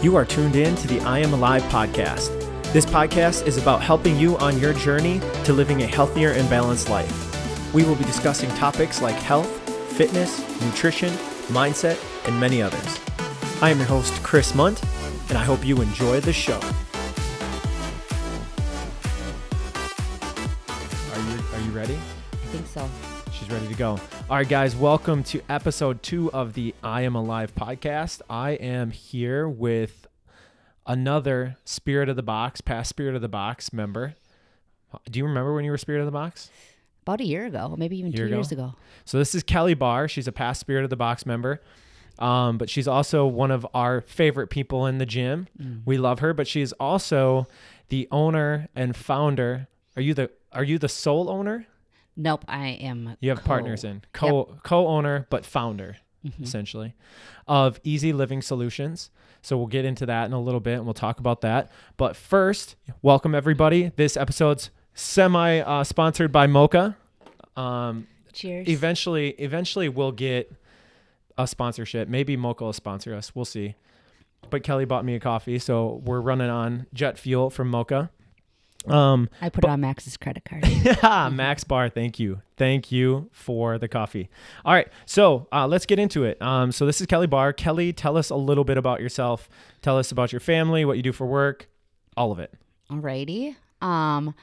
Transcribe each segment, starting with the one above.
You are tuned in to the I Am Alive podcast. This podcast is about helping you on your journey to living a healthier and balanced life. We will be discussing topics like health, fitness, nutrition, mindset, and many others. I am your host, Chris Munt, and I hope you enjoy the show. Are you, are you ready? I think so. She's ready to go. All right, guys, welcome to episode two of the I Am Alive podcast. I am here with another Spirit of the Box, past Spirit of the Box member. Do you remember when you were Spirit of the Box? About a year ago, maybe even Year two ago? years ago. So this is Kelly Barr. She's a past Spirit of the Box member. Um, but she's also one of our favorite people in the gym. We love her, but she's also the owner and founder. Are you the are you the sole owner? Nope, I am. You have co- partners in co co-owner but founder Mm-hmm. essentially of Easy Living Solutions. So we'll get into that in a little bit and we'll talk about that. But first, welcome everybody. This episode's semi uh, sponsored by Mocha. Um, Cheers. eventually, eventually we'll get a sponsorship. Maybe Mocha will sponsor us. We'll see. But Kelly bought me a coffee, so we're running on jet fuel from Mocha. Um, I put it on Max's credit card. yeah, Max Barr, thank you. Thank you for the coffee. All right, so uh, let's get into it. Um, so this is Kelly Barr. Kelly, tell us a little bit about yourself. Tell us about your family, what you do for work, all of it. Alrighty. Um,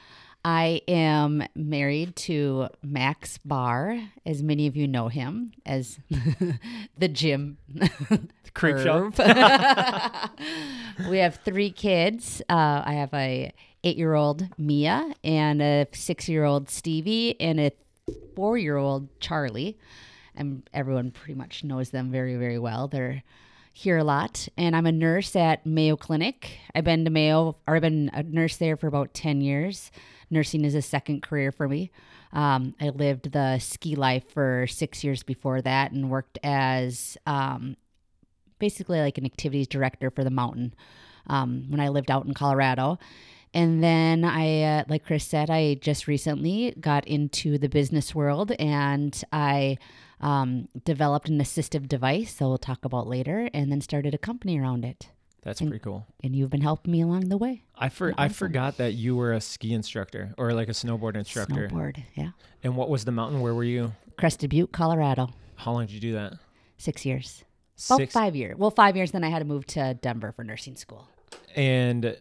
I am married to Max Barr, as many of you know him as the gym Creep show. we have three kids. Uh, I have a eight-year-old Mia and a six-year-old Stevie and a four-year-old Charlie. And everyone pretty much knows them very, very well. They're here a lot. And I'm a nurse at Mayo Clinic. I've been to Mayo, or I've been a nurse there for about 10 years. Nursing is a second career for me. Um, I lived the ski life for six years before that and worked as um, basically like an activities director for the mountain um, when I lived out in Colorado. And then I, uh, like Chris said, I just recently got into the business world and I um, developed an assistive device, that we'll talk about later, and then started a company around it. That's And- pretty cool. And you've been helping me along the way. I for, I forgot that you were a ski instructor or like a snowboard instructor. Snowboard, yeah. And what was the mountain? Where were you? Crested Butte, Colorado, How long did you do that? six years. About Six. five years. Well, five years. Then I had to move to Denver for nursing school. And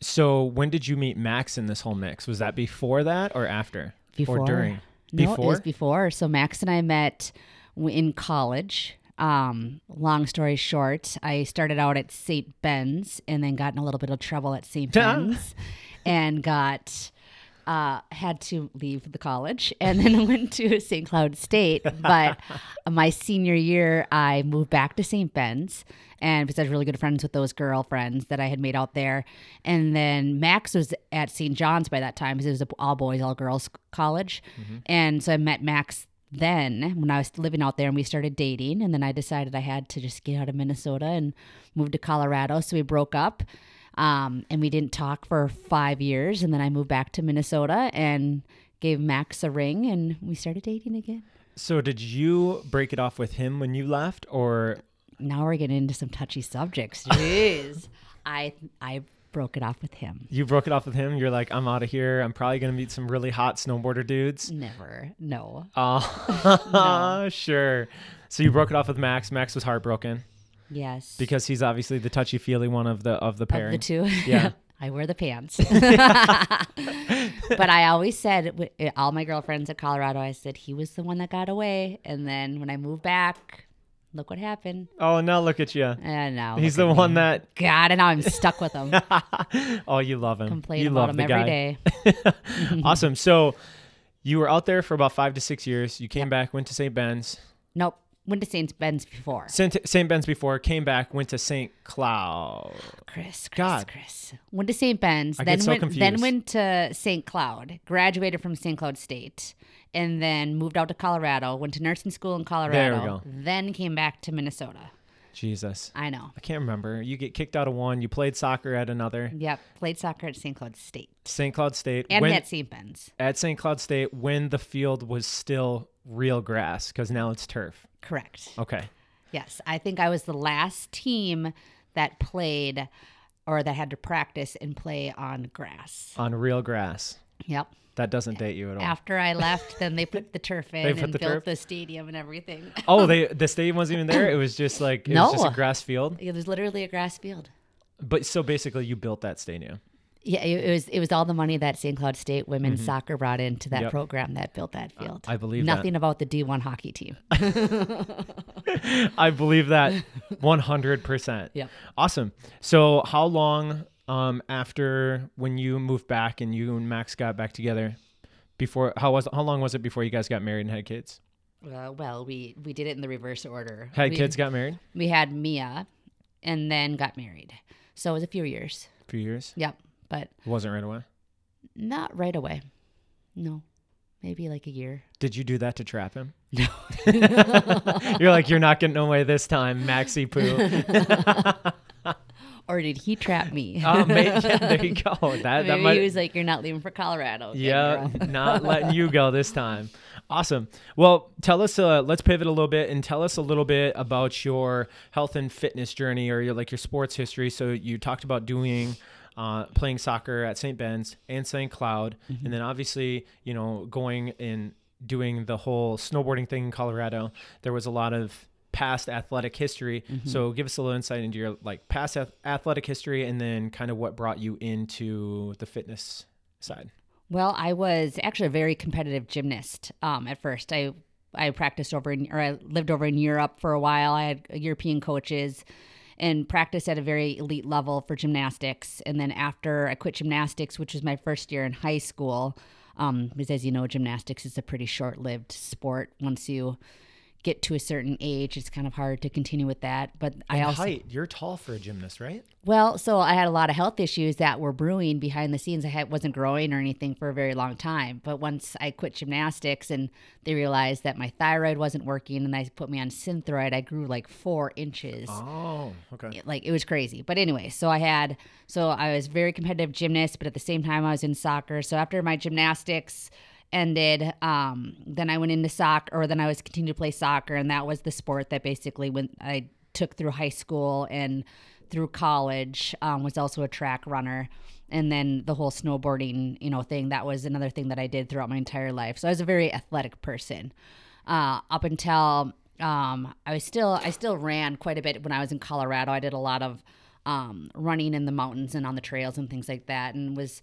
so when did you meet Max in this whole mix? Was that before that or after? Before Or during? No, it was before. So Max and I met in college. Um, long story short, I started out at St. Ben's and then got in a little bit of trouble at St. Ben's and got uh, had to leave the college and then went to St. Cloud State. But my senior year, I moved back to St. Ben's. And because I was really good friends with those girlfriends that I had made out there. And then Max was at St. John's by that time because it was a all boys, all girls college. And so I met Max then when I was living out there and we started dating. And then I decided I had to just get out of Minnesota and move to Colorado. So we broke up um, and we didn't talk for five years. And then I moved back to Minnesota and gave Max a ring and we started dating again. So did you break it off with him when you left or Now we're getting into some touchy subjects. Jeez. I I broke it off with him. you broke it off with him? You're like, I'm out of here. I'm probably going to meet some really hot snowboarder dudes. Never. No. Oh, sure. So you broke it off with Max. Max was heartbroken Yes. because he's obviously the touchy feely one of the of the of the two. Yeah. I wear the pants. but I always said, eh, all my girlfriends at Colorado, I said, he was the one that got away. And then when I moved back, look what happened. Oh, now look at you. And now He's the one me. that. God, and now I'm stuck with him. oh, you love him. Complain you about love him every day. awesome. So you were out there for about five to six years. You came back, went to St. Ben's. Nope. Went to St. Ben's before. St. St. Ben's before, came back, went to St. Cloud. Chris, Chris, God. Chris. Went to St. Ben's, I then so went then went to St. Cloud, graduated from St. Cloud State, and then moved out to Colorado, went to nursing school in Colorado, go. then came back to Minnesota. Jesus. I know. I can't remember. You get kicked out of one. You played soccer at another. Yep, played soccer at St. Cloud State St. Cloud State. and when, at St. Ben's. at St. Cloud State when the field was still real grass because now it's turf. Correct. Okay. Yes, I think I was the last team that played or that had to practice and play on grass. On real grass. Yep. That doesn't date you at all. After I left, then they put the turf in They put and the built turf? the stadium and everything. Oh, they the stadium wasn't even there. It was just like it was just a grass field. it was literally a grass field. But so basically, you built that stadium. Yeah, it, was it was all the money that St. Cloud State women's soccer brought into that Mm-hmm. Yep. program that built that field. I believe that. nothing about the D1 hockey team. I believe that 100%. Yep. Awesome. So, how long um, after when you moved back and you and Max got back together? Before how was how long was it before you guys got married and had kids? Uh, well, we we did it in the reverse order. Had we, kids, got married? We had Mia, and then got married. So it was a few years. A few years. Yep, but It wasn't right away. not right away. No, maybe like a year. Did you do that to trap him? No. you're like, you're not getting away this time, Maxi Poo. Or did he trap me? oh, maybe, yeah, there you go. That, that maybe might, he was like, "You're not leaving for Colorado." Okay, Yeah, not letting you go this time. Awesome. Well, tell us. Uh, let's pivot a little bit and tell us a little bit about your health and fitness journey, or your like your sports history. So you talked about doing. Uh, playing soccer at St. Ben's and St. Cloud, and then obviously, you know, going and doing the whole snowboarding thing in Colorado. There was a lot of past athletic history. So give us a little insight into your like past ath- athletic history, and then kind of what brought you into the fitness side. Well, I was actually a very competitive gymnast um, at first. I I practiced over in, or I lived over in Europe for a while. I had European coaches and practiced at a very elite level for gymnastics. And then after I quit gymnastics, which was my first year in high school, um, because as you know, gymnastics is a pretty short-lived sport. Once you get to a certain age, it's kind of hard to continue with that. But I also height. You're tall for a gymnast, right? well, so I had a lot of health issues that were brewing behind the scenes. I had, wasn't growing or anything for a very long time. But once I quit gymnastics and they realized that my thyroid wasn't working and they put me on Synthroid, I grew like four inches. Oh, okay. Like it was crazy. But anyway, so I had, so I was very competitive gymnast, but at the same time I was in soccer. So after my gymnastics, ended um then i went into soccer or then i was continuing to play soccer and that was the sport that basically when i took through high school and through college um, was also a track runner. And then the whole snowboarding you know thing that was another thing that i did throughout my entire life. So i was a very athletic person. Uh, up until um, i was still i still ran quite a bit when i was in colorado. I did a lot of um, running in the mountains and on the trails and things like that and was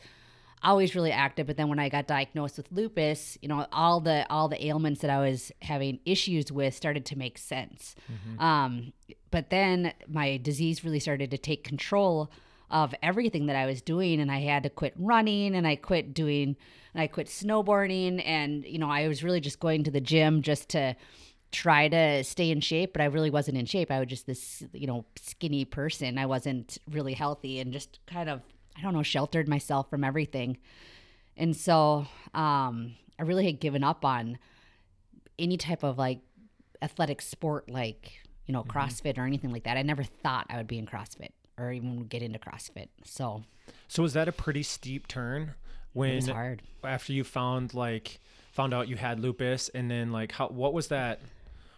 always really active but then when i got diagnosed with lupus you know all the all the ailments that i was having issues with started to make sense. Um, but then my disease really started to take control of everything that i was doing and i had to quit running and i quit doing and i quit snowboarding and you know i was really just going to the gym just to try to stay in shape but i really wasn't in shape. I was just this you know skinny person. I wasn't really healthy and just kind of I don't know, sheltered myself from everything. And so um, I really had given up on any type of like athletic sport, like, you know, CrossFit or anything like that. I never thought I would be in CrossFit or even get into CrossFit. So So was that a pretty steep turn when it was hard. after you found like found out you had lupus and then like how what was that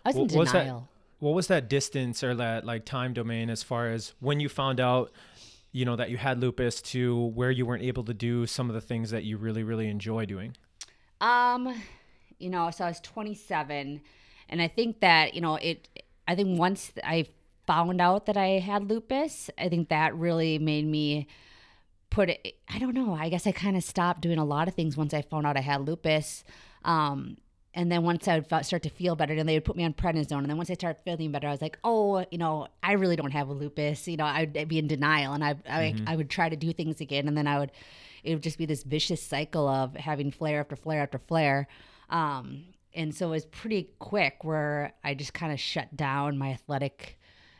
I was in what was that- denial. what was that distance or that like time domain as far as when you found out you know that you had lupus to where you weren't able to do some of the things that you really really enjoy doing Um, you know, so I was 27, and I think that you know it. I think once I found out that I had lupus, I think that really made me put it. I don't know. I guess I kind of stopped doing a lot of things once I found out I had lupus. Um, and then once I would start to feel better, then they would put me on prednisone. And then once I started feeling better, I was like, oh, you know, I really don't have a lupus. You know, I'd, I'd be in denial, and I, I, I would try to do things again, and then I would, it would just be this vicious cycle of having flare after flare after flare. Um, and so it was pretty quick where I just kind of shut down my athletic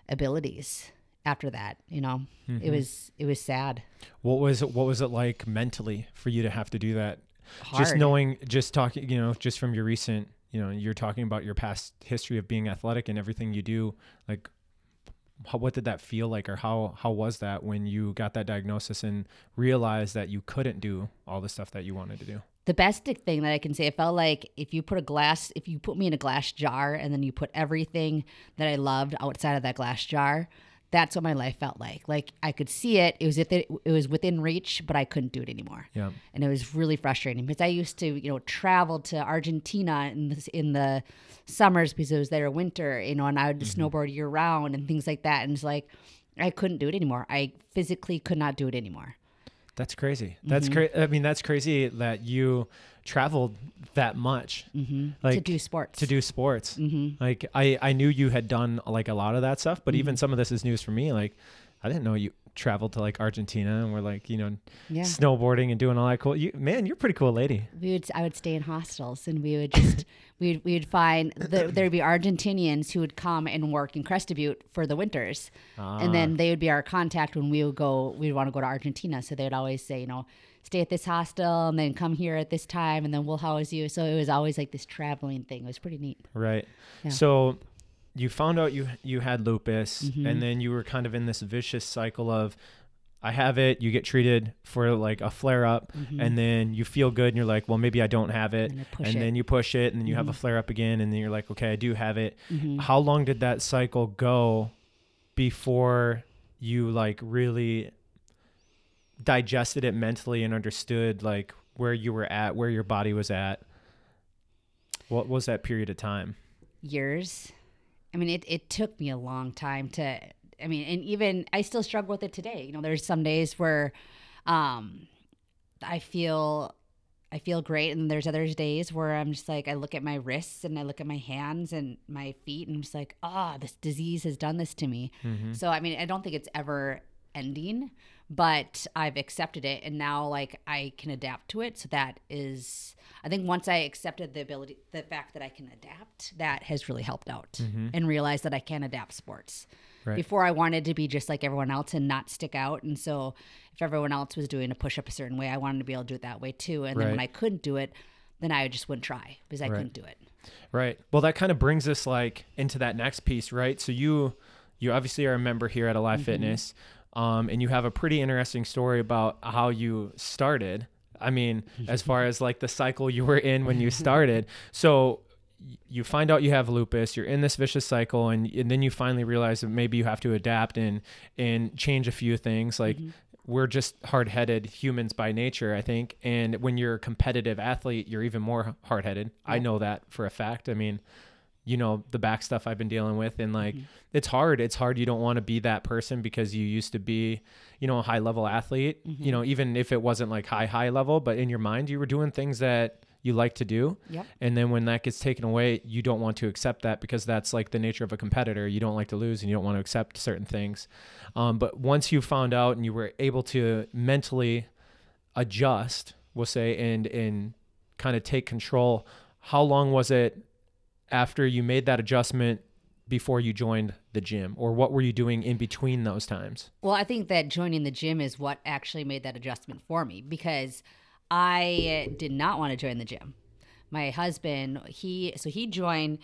abilities after that. You know, it was it was sad. what was what was it like mentally for you to have to do that just knowing just talking you know just from your recent you know you're talking about your past history of being athletic and everything you do like how, what did that feel like or how how was that when you got that diagnosis and realized that you couldn't do all the stuff that you wanted to do? The best thing that I can say, it felt like if you put a glass, if you put me in a glass jar and then you put everything that I loved outside of that glass jar, that's what my life felt like. Like I could see it. It was within, it was within reach, but I couldn't do it anymore. Yeah. And it was really frustrating because I used to, you know, travel to Argentina in the, in the summers because it was their winter, you know, and I would Mm-hmm. snowboard year round and things like that. And it's like I couldn't do it anymore. I physically could not do it anymore. That's crazy. That's Mm-hmm. crazy. I mean, that's crazy that you traveled that much, mm-hmm. like to do sports. to do sports. Mm-hmm. Like I, I knew you had done like a lot of that stuff, but Mm-hmm. even some of this is news for me. Like I didn't know you traveled to like Argentina and were like, you know, Yeah. snowboarding and doing all that cool. You, man, you're a pretty cool lady. we would I would stay in hostels and we would just we'd we would find the, there'd be Argentinians who would come and work in Crested Butte for the winters, and then ah. they would be our contact when we would go. We'd want to go to Argentina, so they'd always say, you know, stay at this hostel and then come here at this time, and then we'll house you. So it was always like this traveling thing. It was pretty neat. Right. Yeah. So you found out you you had lupus Mm-hmm. and then you were kind of in this vicious cycle of I have it, you get treated for like a flare up and then you feel good and you're like, well maybe I don't have it Mm-hmm. And and it. Mm-hmm. then you push it and then you have a flare up again and then you're like, okay, I do have it. How long did that cycle go before you like really digested it mentally and understood like where you were at, where your body was at? What was that period of time? years. I mean, it, it took me a long time to, I mean, and even I still struggle with it today. You know, there's some days where um, I feel, I feel great. And there's other days where I'm just like, I look at my wrists and I look at my hands and my feet and I'm just like, ah, this disease has done this to me. So, I mean, I don't think it's ever ending, but I've accepted it and now like I can adapt to it. So that is, I think once I accepted the ability, the fact that I can adapt, that has really helped out mm-hmm. and realized that I can adapt sports. Right. Before I wanted to be just like everyone else and not stick out. And so if everyone else was doing a push up a certain way, I wanted to be able to do it that way too. And then when I couldn't do it, then I just wouldn't try because I couldn't do it. Right. Well, that kind of brings us like into that next piece, right? So you you obviously are a member here at Alive mm-hmm. Fitness, um, and you have a pretty interesting story about how you started. I mean, as far as like the cycle you were in when you started. So you find out you have lupus, you're in this vicious cycle, and, and then you finally realize that maybe you have to adapt and and change a few things. Like we're just hard-headed humans by nature, I think. And when you're a competitive athlete, you're even more hard-headed. I know that for a fact. I mean, you know the back stuff I've been dealing with and like it's hard. It's hard you don't want to be that person because you used to be you know a high level athlete you know even if it wasn't like high high level but in your mind you were doing things that you like to do. Yep. and then when that gets taken away you don't want to accept that because that's like the nature of a competitor. You don't like to lose and you don't want to accept certain things. Um, but once you found out and you were able to mentally adjust we'll say and and kind of take control how long was it after you made that adjustment before you joined the gym or what were you doing in between those times Well, I think that joining the gym is what actually made that adjustment for me because I did not want to join the gym. My husband, he so he joined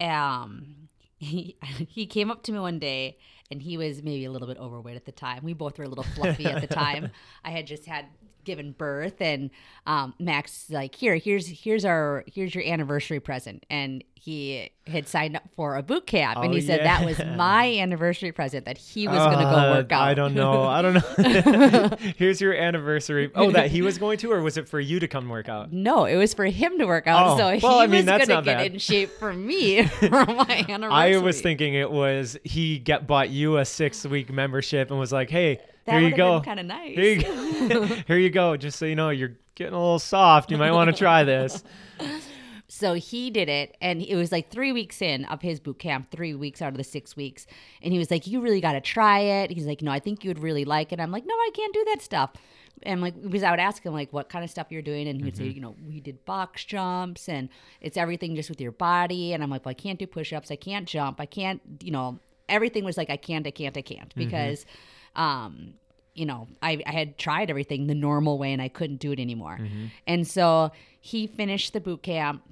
um he he came up to me one day and he was maybe a little bit overweight at the time. We both were a little fluffy at the time. I had just had given birth and um, Max is like here here's here's our here's your anniversary present and he had signed up for a boot camp and Oh, he said that was my anniversary present that he was going to go Uh, work out. i don't know i don't know here's your anniversary oh that he was going to or was it for you to come work out No, it was for him to work out. Oh, so well, he I mean, was going to get bad. in shape for me for my anniversary. I was thinking it was he get bought you a six week membership and was like, "Hey, that here you go, kind of nice. here you go, here you go. Just so you know, you're getting a little soft. You might want to try this." So he did it, and it was like three weeks in of his boot camp, three weeks out of the six weeks. And he was like, You really got to try it. He's like, No, I think you would really like it. I'm like, No, I can't do that stuff. And like, because I would ask him, like, what kind of stuff you're doing. And he would say, mm-hmm. You know, we did box jumps and it's everything just with your body. And I'm like, Well, I can't do push ups. I can't jump. I can't, you know, everything was like, I can't, I can't, I can't. Mm-hmm. Because, um, you know, I, I had tried everything the normal way and I couldn't do it anymore. And so he finished the boot camp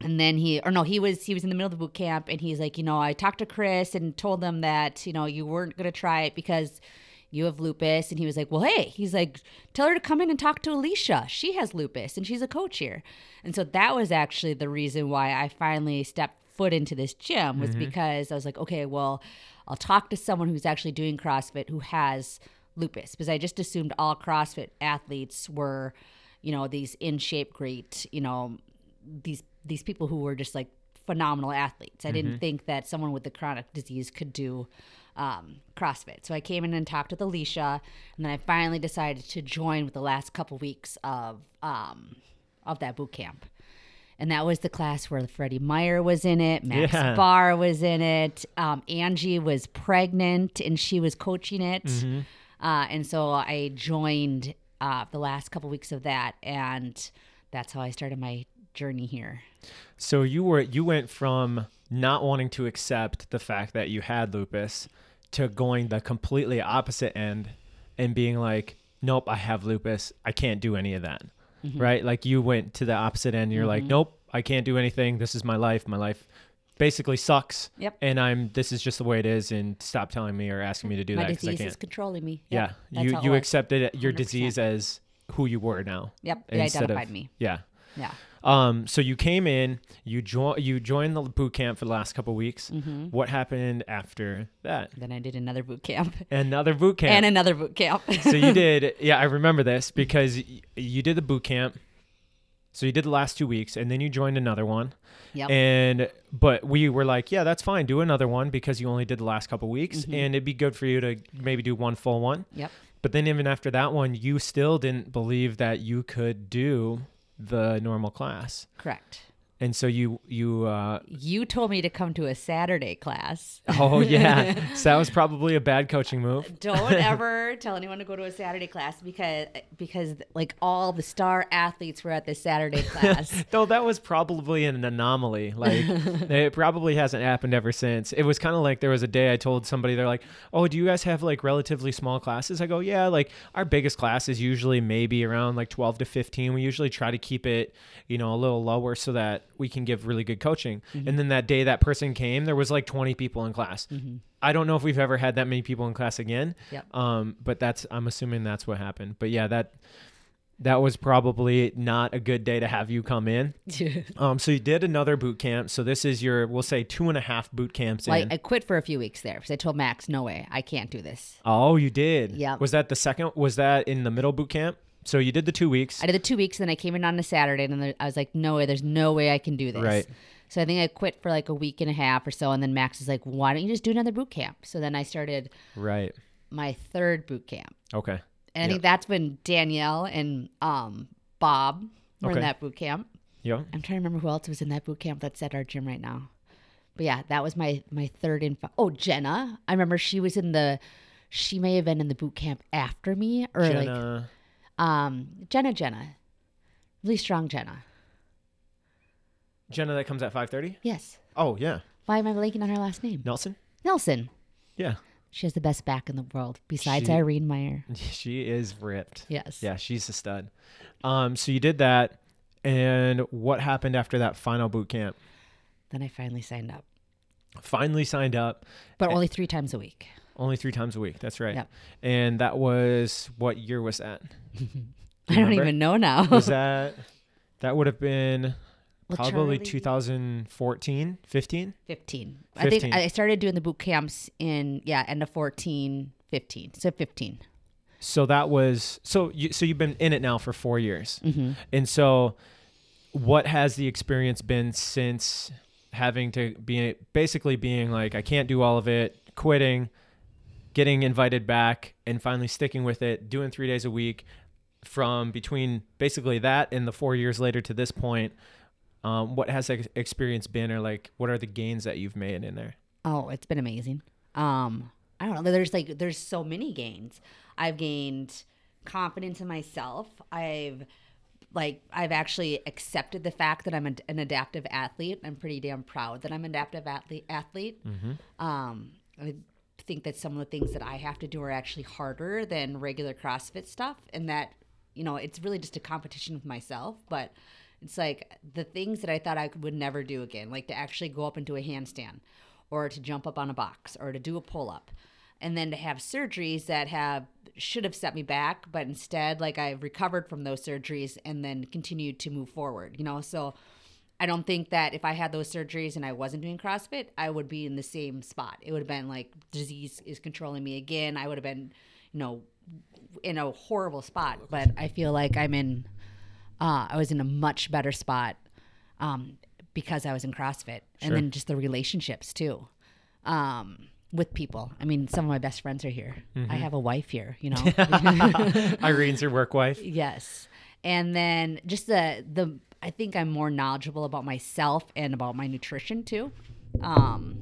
and then he or no he was he was in the middle of the boot camp and he's like you know i talked to chris and told them that you know you weren't going to try it because you have lupus. And he was like well hey he's like tell her to come in and talk to alicia. She has lupus and she's a coach here. And so that was actually the reason why i finally stepped foot into this gym was because i was like okay well I'll talk to someone who's actually doing CrossFit who has lupus because I just assumed all CrossFit athletes were, you know, these in shape, great, you know, these these people who were just like phenomenal athletes. I didn't think that someone with a chronic disease could do um, CrossFit. So I came in and talked with Alicia, and then I finally decided to join with the last couple weeks of um, of that boot camp. And that was the class where Freddie Meyer was in it, Max Yeah. Barr was in it, um, Angie was pregnant and she was coaching it. Mm-hmm. Uh, and so I joined uh, the last couple weeks of that, and that's how I started my journey here. So you were you went from not wanting to accept the fact that you had lupus to going the completely opposite end and being like, "Nope, I have lupus. I can't do any of that." Mm-hmm. Right? Like you went to the opposite end. You're like, "Nope, I can't do anything. This is my life. My life basically sucks." Yep. And I'm this is just the way it is and stop telling me or asking me to do my that because I disease can't. is controlling me. yeah. That's You you accepted your 100%. disease as who you were now. Yep, it instead of- identified me. Yeah. Yeah. Um, so you came in, you joined, you joined the boot camp for the last couple weeks. Mm-hmm. What happened after that? Then I did another boot camp Another boot camp. and another boot camp. so you did, yeah, I remember this because y- you did the boot camp. So you did the last two weeks, and then you joined another one. Yep. And but we were like, yeah, that's fine. Do another one because you only did the last couple weeks, Mm-hmm. and it'd be good for you to maybe do one full one. yep. But then even after that one, you still didn't believe that you could do the normal class, Correct. And so you you uh, You told me to come to a Saturday class. Oh yeah, so that was probably a bad coaching move. Don't ever tell anyone to go to a Saturday class because because like all the star athletes were at this Saturday class. Though that was probably an anomaly. Like it probably hasn't happened ever since. It was kind of like there was a day I told somebody they're like, "Oh, do you guys have like relatively small classes?" I go, "Yeah, like our biggest class is usually maybe around like 12 to 15. We usually try to keep it, you know, a little lower so that we can give really good coaching." And then that day that person came, there was like 20 people in class. I don't know if we've ever had that many people in class again. Yep. Um, but that's I'm assuming that's what happened. But yeah, that that was probably not a good day to have you come in. Um, so you did another boot camp. So this is your, we'll say, two and a half boot camps like in. I quit for a few weeks there because I told Max, no way, I can't do this. oh, you did. Yeah. Was that the second? Was that in the middle boot camp? So you did the two weeks. I did the two weeks, and then I came in on a Saturday, and then I was like, no way, there's no way I can do this. Right. So I think I quit for like a week and a half or so, and then Max is like, why don't you just do another boot camp? So then I started right. my third boot camp. Okay. And I think that's when Danielle and um, Bob were Okay. in that boot camp. Yeah. I'm trying to remember who else was in that boot camp that's at our gym right now. But yeah, that was my my third fi- oh Jenna. I remember she was in the she may have been in the boot camp after me or like Jenna. Um Jenna Jenna. Really strong Jenna. Jenna that comes at 5:30. Yes. Oh yeah. Why am I blanking on her last name? Nelson. Nelson. Yeah. She has the best back in the world besides She- Irene Meyer. She is ripped. Yes. Yeah, she's a stud. Um, so you did that, and what happened after that final boot camp? Then I finally signed up. Finally signed up. But only three times a week. Only three times a week. That's right. Yep. And that was what year was that? I don't remember? even know now. Was that that would have been Well, probably Charlie- 2014, 15? 15. I think I started doing the boot camps in, yeah, end of 14, 15. So 15. So that was so you so you've been in it now for 4 years. Mm-hmm. And so what has the experience been since having to be basically being like I can't do all of it, quitting, getting invited back and finally sticking with it, doing 3 days a week from between basically that and the 4 years later to this point um, what has that experience been or like what are the gains that you've made in there? Oh, it's been amazing. Um, I don't know. There's like there's so many gains. I've gained confidence in myself. I've like I've actually accepted the fact that I'm an, an adaptive athlete. I'm pretty damn proud that I'm an adaptive athlete. Athlete. Um, I think that some of the things that I have to do are actually harder than regular CrossFit stuff, and that you know it's really just a competition with myself. But it's like the things that I thought I would never do again, like to actually go up and do a handstand, or to jump up on a box, or to do a pull up, and then to have surgeries that have should have set me back, but instead, like I've recovered from those surgeries and then continued to move forward. You know, so I don't think that if I had those surgeries and I wasn't doing CrossFit, I would be in the same spot. It would have been like disease is controlling me again. I would have been, you know, in a horrible spot. But I feel like I'm in, uh, I was in a much better spot um, because I was in CrossFit. And Sure. then just the relationships too um, with people. I mean, some of my best friends are here. Mm-hmm. I have a wife here, you know. Irene's your work wife. Yes. And then just the the I think I'm more knowledgeable about myself and about my nutrition too. Um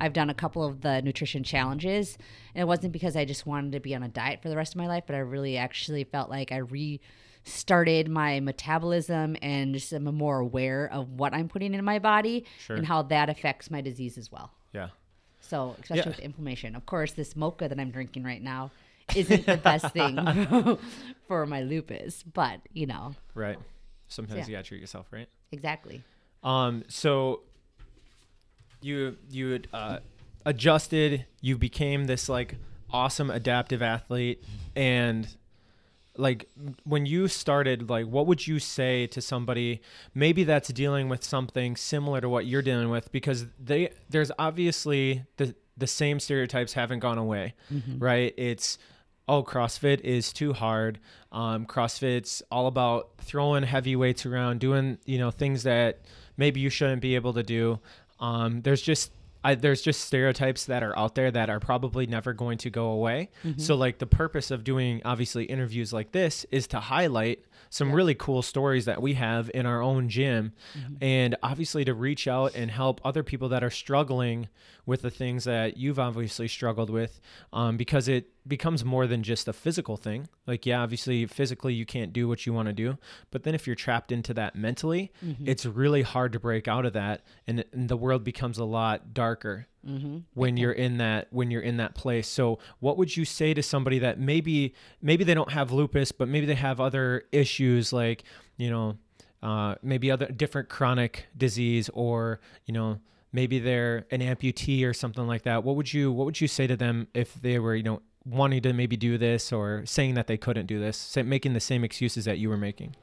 I've done a couple of the nutrition challenges and it wasn't because I just wanted to be on a diet for the rest of my life, but I really actually felt like I restarted my metabolism and just am more aware of what I'm putting in my body Sure. and how that affects my disease as well. Yeah. So, especially Yeah. with inflammation. Of course, this mocha that I'm drinking right now isn't the best thing for my lupus, but you know, Right. Sometimes Yeah. you gotta treat yourself, right? exactly. Um, so you you had, uh, adjusted. You became this like awesome adaptive athlete, and like when you started, like what would you say to somebody maybe that's dealing with something similar to what you're dealing with? Because they there's obviously the the same stereotypes haven't gone away, right? It's oh CrossFit is too hard. Um, CrossFit's all about throwing heavy weights around, doing you know things that maybe you shouldn't be able to do. Um, there's just I, there's just stereotypes that are out there that are probably never going to go away. So like the purpose of doing obviously interviews like this is to highlight some really cool stories that we have in our own gym and obviously to reach out and help other people that are struggling with the things that you've obviously struggled with um, because it becomes more than just a physical thing. Like yeah obviously physically you can't do what you want to do but then if you're trapped into that mentally it's really hard to break out of that and, and the world becomes a lot darker when you're in that when you're in that place. So what would you say to somebody that maybe maybe they don't have lupus but maybe they have other issues like you know uh, maybe other different chronic disease or you know maybe they're an amputee or something like that? What would you what would you say to them if they were you know wanting to maybe do this or saying that they couldn't do this making the same excuses that you were making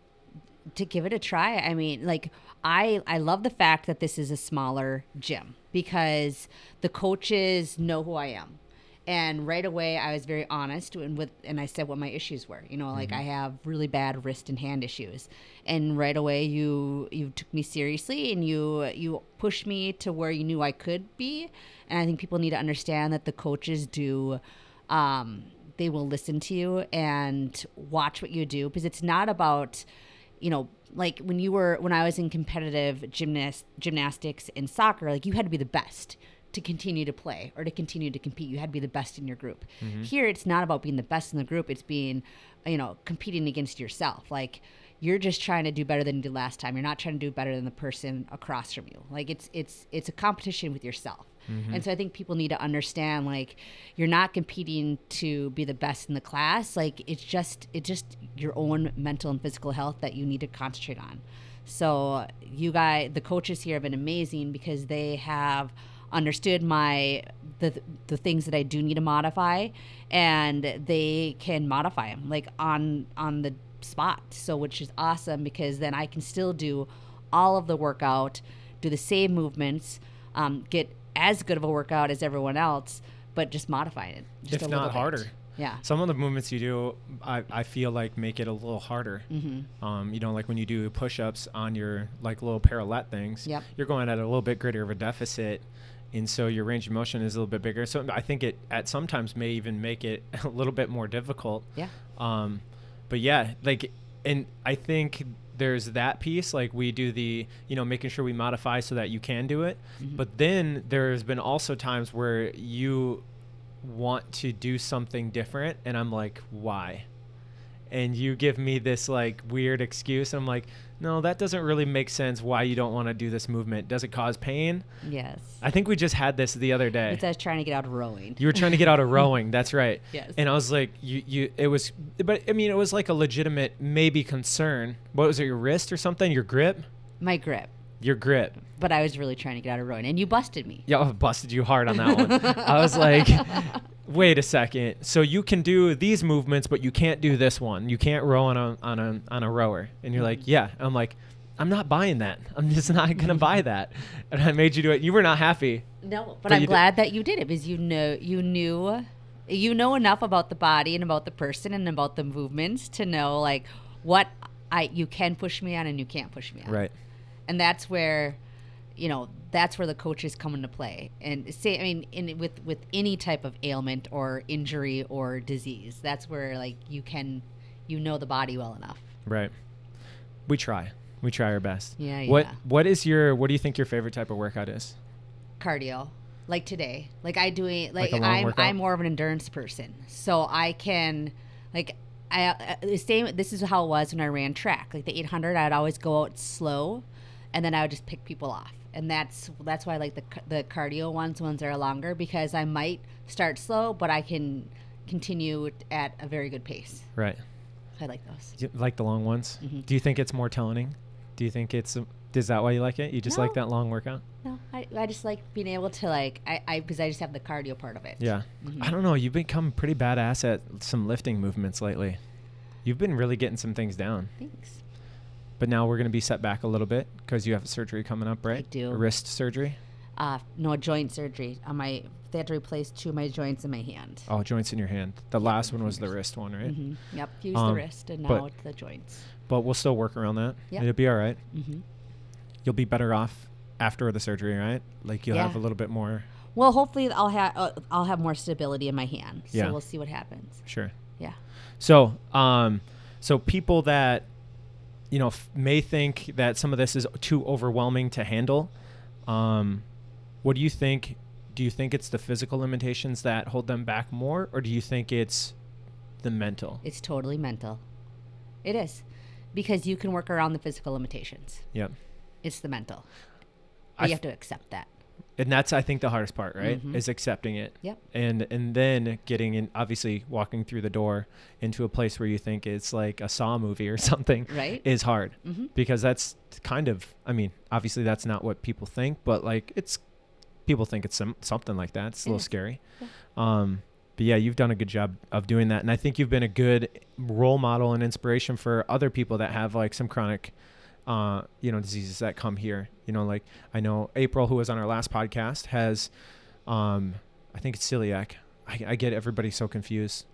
to give it a try. I mean, like I I love the fact that this is a smaller gym because the coaches know who I am. And right away I was very honest and with and I said what my issues were. You know, like mm-hmm. I have really bad wrist and hand issues. And right away you you took me seriously and you you pushed me to where you knew I could be. And I think people need to understand that the coaches do um they will listen to you and watch what you do because it's not about you know, like when you were when I was in competitive gymnast gymnastics and soccer, like you had to be the best to continue to play or to continue to compete. You had to be the best in your group. Here it's not about being the best in the group, it's being, you know, competing against yourself. Like you're just trying to do better than you did last time. You're not trying to do better than the person across from you. Like it's it's it's a competition with yourself. And so I think people need to understand like you're not competing to be the best in the class. Like it's just it's just your own mental and physical health that you need to concentrate on. So you guys the coaches here have been amazing because they have understood my the the things that I do need to modify and they can modify them like on on the spot. So which is awesome because then I can still do all of the workout, do the same movements, um, get as good of a workout as everyone else, but just modify it. Just If a not little bit. harder. Yeah. Some of the movements you do, I, I feel like make it a little harder. Mm-hmm. Um, you know, like when you do push-ups on your like little parallel things, Yep. you're going at a little bit greater of a deficit, and so your range of motion is a little bit bigger. So I think it at sometimes may even make it a little bit more difficult. Yeah. Um, but yeah, like, and I think there's that piece. Like we do the, you know, making sure we modify so that you can do it. Mm-hmm. But then there's been also times where you want to do something different, and I'm like, why? And you give me this like weird excuse. And I'm like, no, that doesn't really make sense. Why you don't want to do this movement? Does it cause pain? Yes. I think we just had this the other day. It's us trying to get out of rowing. You were trying to get out of rowing. That's right. Yes. And I was like, you, you, it was, but I mean, it was like a legitimate maybe concern. What was it, your wrist or something? Your grip? My grip. Your grip. But I was really trying to get out of rowing, and you busted me. Yeah, I busted you hard on that one. I was like, wait a second. So you can do these movements, but you can't do this one. You can't row on a on a on a rower. And you're like, yeah. I'm like, I'm not buying that. I'm just not gonna buy that. And I made you do it. You were not happy. No, but, But I'm you did- glad that you did it because you know you knew you know enough about the body and about the person and about the movements to know like what I you can push me on and you can't push me on. Right. And that's where you know that's where the coaches come into play and say i mean in with with any type of ailment or injury or disease that's where like you can you know the body well enough Right. We try. We try our best. Yeah, What. What is your What do you think your favorite type of workout is? cardio like today like i do like, like a long i'm workout? i'm more of an endurance person so i can like i uh, the same this is how it was when i ran track like the 800 i'd always go out slow and then i would just pick people off and that's that's why i like the the cardio ones ones that are longer because i might start slow but i can continue at a very good pace Right. i like those You like the long ones? Mhm. Do you think it's more toning? Do you think it's is that why you like it? You just like that long workout? no I, I just like being able to like i i because i just have the cardio part of it Yeah. Mhm. I don't know. You've become pretty badass at some lifting movements lately. You've been really getting some things down. thanks But now we're going to be set back a little bit because you have surgery coming up, right? I do. A wrist surgery. uh, no joint surgery on my. They had to replace two of my joints in my hand. Oh, joints in your hand. The last one was the wrist one, right? hmm Yep, use Um, the wrist and now it's the joints. But we'll still work around that. Yep. It'll be all right. hmm You'll be better off after the surgery, right? Like you'll have a little bit more. Well, hopefully I'll have uh, I'll have more stability in my hand. So Yeah. we'll see what happens. Sure. Yeah. So, um, so people that you know f- may think that some of this is too overwhelming to handle. Um, what do you think? Do you think it's the physical limitations that hold them back more, or do you think it's the mental? It's totally mental. It is. Because you can work around the physical limitations. Yep. It's the mental. You have to accept that. And that's I think the hardest part, right? Mhm. Is accepting it. Yep. And and then getting in obviously walking through the door into a place where you think it's like a Saw movie or something Right? is hard. hmm because that's kind of i mean obviously that's not what people think but like it's people think it's some, something like that it's a It little scary Yeah. um but yeah you've done a good job of doing that and i think you've been a good role model and inspiration for other people that have like some chronic uh you know diseases that come here you know like i know april who was on our last podcast has um i think it's celiac i, I get everybody so confused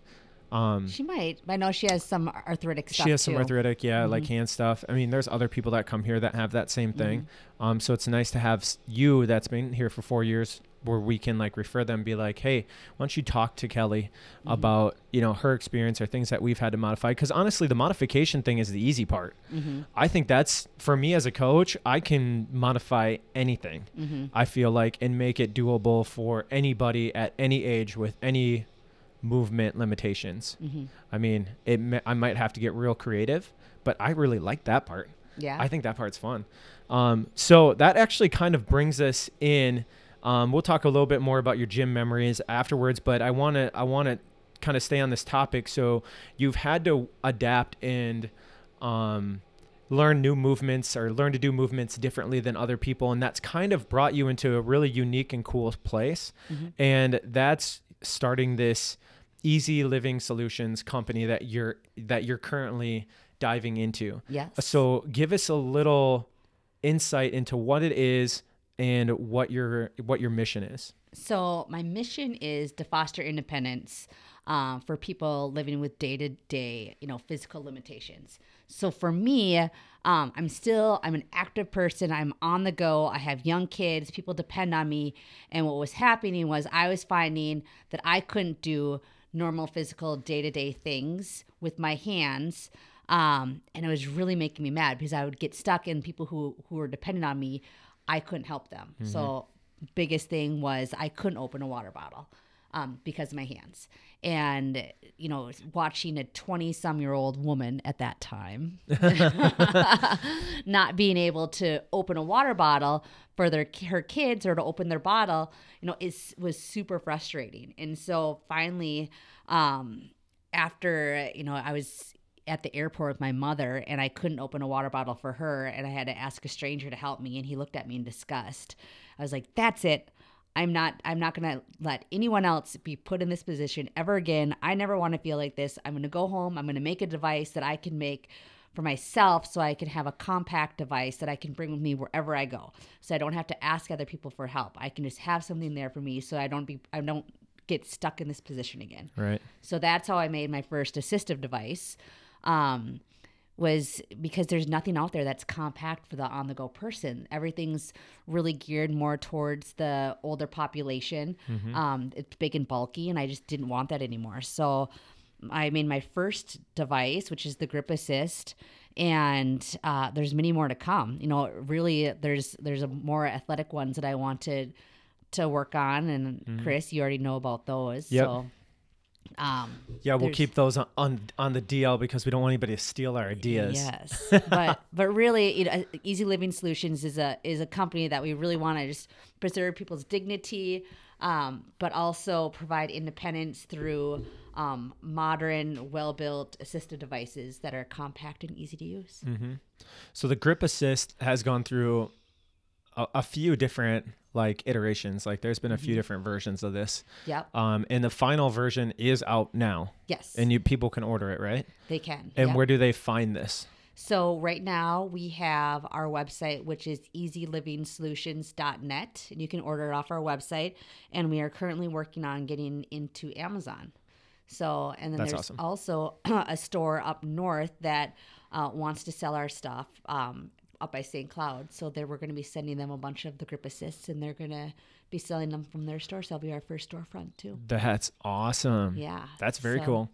um She might. I know she has some arthritic stuff she has some too. arthritic, yeah, like Mhm. hand stuff. I mean, there's other people that come here that have that same thing. Mm-hmm. Um, so it's nice to have you that's been here for four years, where we can like refer them, be like, hey, why don't you talk to Kelly Mhm. about you know her experience or things that we've had to modify? Because honestly, the modification thing is the easy part. hmm I think that's for me as a coach, I can modify anything. hmm I feel like and make it doable for anybody at any age with any movement limitations. hmm I mean, it. I might have to get real creative, but I really like that part. Yeah. I think that part's fun. Um, so that actually kind of brings us in. Um, we'll talk a little bit more about your gym memories afterwards, but I want to. I want to kind of stay on this topic. So you've had to adapt and um, learn new movements or learn to do movements differently than other people, and that's kind of brought you into a really unique and cool place. Mhm. And that's starting this easy living solutions company that you're that you're currently diving into. yes. So give us a little insight into what it is and what your what your mission is. So my mission is to foster independence um, for people living with day to day, you know, physical limitations. So for me, um, I'm still I'm an active person. I'm on the go. I have young kids. People depend on me. And what was happening was I was finding that I couldn't do normal physical day to day things with my hands. Um, and it was really making me mad because I would get stuck and people who who were dependent on me. I couldn't help them. So biggest thing was I couldn't open a water bottle um, because of my hands. And, you know, watching a 20 some year old woman at that time not being able to open a water bottle for their her kids or to open their bottle, you know, is was super frustrating. And so finally, um, after, you know, I was at the airport with my mother and I couldn't open a water bottle for her and I had to ask a stranger to help me and he looked at me in disgust. I was like, "That's it. I'm not I'm not going to let anyone else be put in this position ever again. I never want to feel like this. I'm going to go home. I'm going to make a device that I can make for myself so I can have a compact device that I can bring with me wherever I go. So I don't have to ask other people for help. I can just have something there for me so I don't be I don't get stuck in this position again. Right. So that's how I made my first assistive device. Um, was because there's nothing out there that's compact for the on the go person. Everything's really geared more towards the older population. Um, it's big and bulky, and I just didn't want that anymore. So I made my first device, which is the Grip Assist, and uh, there's many more to come. You know, really, there's there's a more athletic ones that I wanted to work on, and Chris, you already know about those. Yep. So, um, Yeah, we'll keep those on, on on the DL because we don't want anybody to steal our ideas. Yes, but but really, you know, Easy Living Solutions is a is a company that we really want to just preserve people's dignity, um, but also provide independence through um, modern, well built assistive devices that are compact and easy to use. So the grip assist has gone through a, a few different like iterations. Like there's been a Mm-hmm. few different versions of this. Yep. Um, and the final version is out now, Yes. and you people can order it, right? they can. And Yep. where do they find this? So right now we have our website, which is easylivingsolutions.net, and you can order it off our website. And we are currently working on getting into Amazon. So, and then That's there's awesome. also a store up north that uh, wants to sell our stuff um, up by St. Cloud. So there, we're going to be sending them a bunch of the grip assists, and they're going to be selling them from their store. So that'll be our first storefront too. That's awesome. Yeah, That's very So- cool.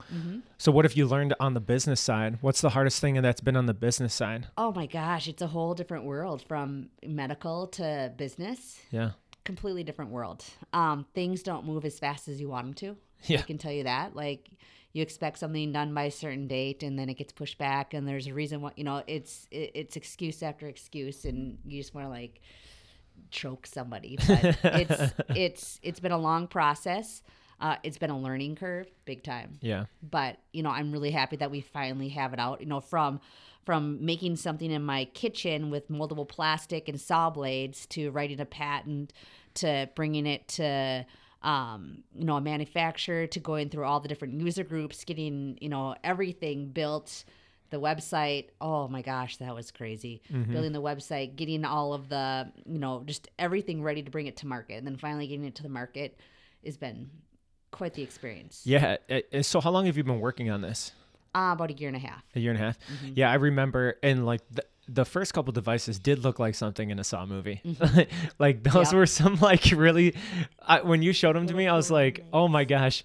So what have you learned on the business side? What's the hardest thing that's been on the business side? Oh my gosh, it's a whole different world from medical to business. Yeah. completely different world. Um, things don't move as fast as you want them to. Yeah. I can tell you that. Like you expect something done by a certain date, and then it gets pushed back, and there's a reason why. You know, it's it, it's excuse after excuse, and you just want to like choke somebody. But it's it's it's been a long process. Uh, it's been a learning curve, big time Yeah. but you know i'm really happy that we finally have it out you know from from making something in my kitchen with moldable plastic and saw blades to writing a patent to bringing it to um, you know a manufacturer to going through all the different user groups getting you know everything built the website oh my gosh that was crazy building the website getting all of the you know just everything ready to bring it to market and then finally getting it to the market has been quite the experience Yeah. Uh, uh, So how long have you been working on this? uh, about a year and a half. A year and a half. Mm-hmm. Yeah, I remember, and like the, the first couple devices did look like something in a Saw movie. like those Mm-hmm. Were some like really. I, when you showed them to me, I was like, oh my gosh.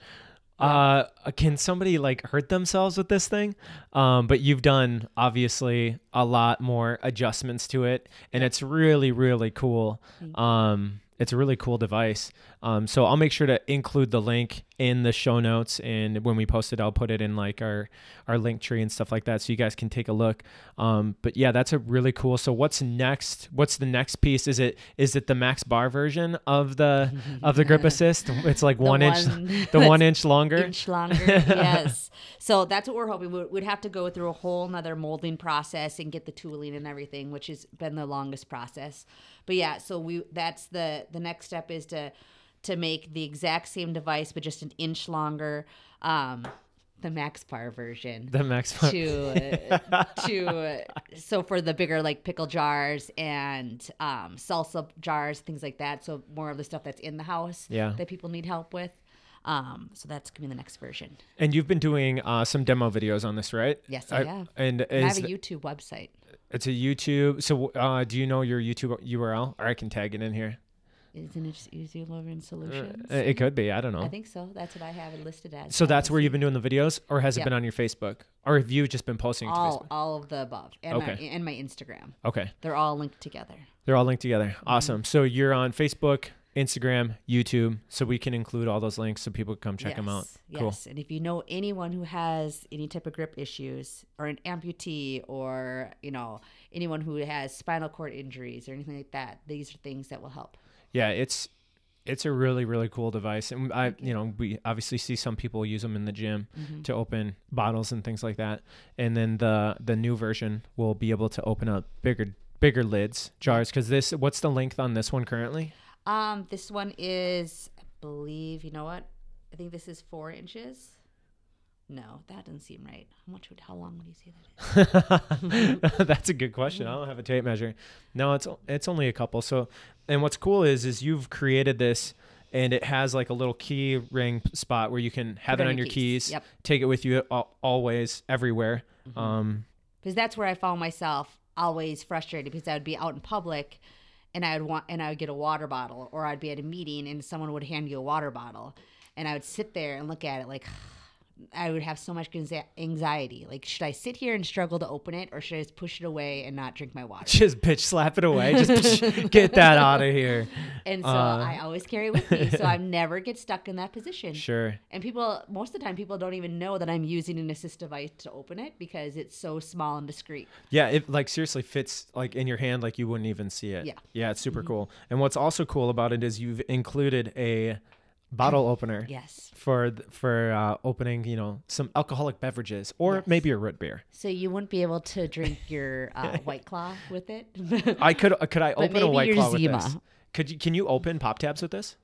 Uh, can somebody like hurt themselves with this thing? Um, but you've done obviously a lot more adjustments to it, and it's really, really cool. Um, it's a really cool device. Um, so I'll make sure to include the link in the show notes, and when we post it, I'll put it in like our our link tree and stuff like that, so you guys can take a look. Um, but yeah, that's a really cool. So what's next? What's the next piece? Is it is it the Max Barr version of the of the grip assist? It's like one inch, the one inch longer. Inch longer, yes. So that's what we're hoping. We'd have to go through a whole nother molding process and get the tooling and everything, which has been the longest process. But yeah, so we that's the the next step is to to make the exact same device but just an inch longer. Um, the Max Barr version. The Max Barr. to uh, to uh, so for the bigger like pickle jars and um, salsa jars, things like that. So more of the stuff that's in the house Yeah. that people need help with. Um, so that's gonna be the next version. And you've been doing uh, some demo videos on this, right? Yes, I have. And And I have a YouTube website. it's a YouTube. So uh, do you know your YouTube URL, or I can tag it in here? Isn't it just Easy Living Solutions? Uh, It could be. I don't know. I think so. That's what I have it listed as. so that's where you've been doing the videos, or has it been on your Facebook, or have you just been posting it to all Facebook? all of the above and my, Okay. and my Instagram. Okay, They're all linked together. they're all linked together. Mm-hmm. Awesome. So you're on Facebook, Instagram, YouTube, so we can include all those links so people can come check them out. Yes, Cool. Yes, and if you know anyone who has any type of grip issues, or an amputee, or you know anyone who has spinal cord injuries or anything like that, these are things that will help. Yeah, it's it's a really really cool device, and I you know we obviously see some people use them in the gym Mm-hmm. to open bottles and things like that, and then the the new version will be able to open up bigger bigger lids jars because this what's the length on this one currently? Um, this one is, I believe, you know what? I think this is four inches. No, that doesn't seem right. How much would? How long would you say that is? That's a good question. I don't have a tape measure. No, it's it's only a couple. So, and what's cool is is you've created this, and it has like a little key ring spot where you can have Put it on your keys. keys, Yep. take it with you al- always, everywhere. Mm-hmm. Um, because that's where I found myself always frustrated because I would be out in public and I would want and I would get a water bottle or I'd be at a meeting and someone would hand you a water bottle and I would sit there and look at it like I would have so much anxiety. Like, should I sit here and struggle to open it, or should I just push it away and not drink my water? just bitch slap it away. Just bitch, get that out of here. And so Uh. I always carry it with me, so I never get stuck in that position. Sure. And people, most of the time, people don't even know that I'm using an assist device to open it because it's so small and discreet. Yeah, it like seriously fits like in your hand like you wouldn't even see it. Yeah. Mm-hmm. Yeah, it's super cool. And what's also cool about it is you've included a bottle opener Yes. for for uh, opening, you know, some alcoholic beverages or Yes. maybe a root beer. So you wouldn't be able to drink your uh, White Claw with it. I could uh, could I open a white claw with Zima. this? Could you can you open pop tabs with this?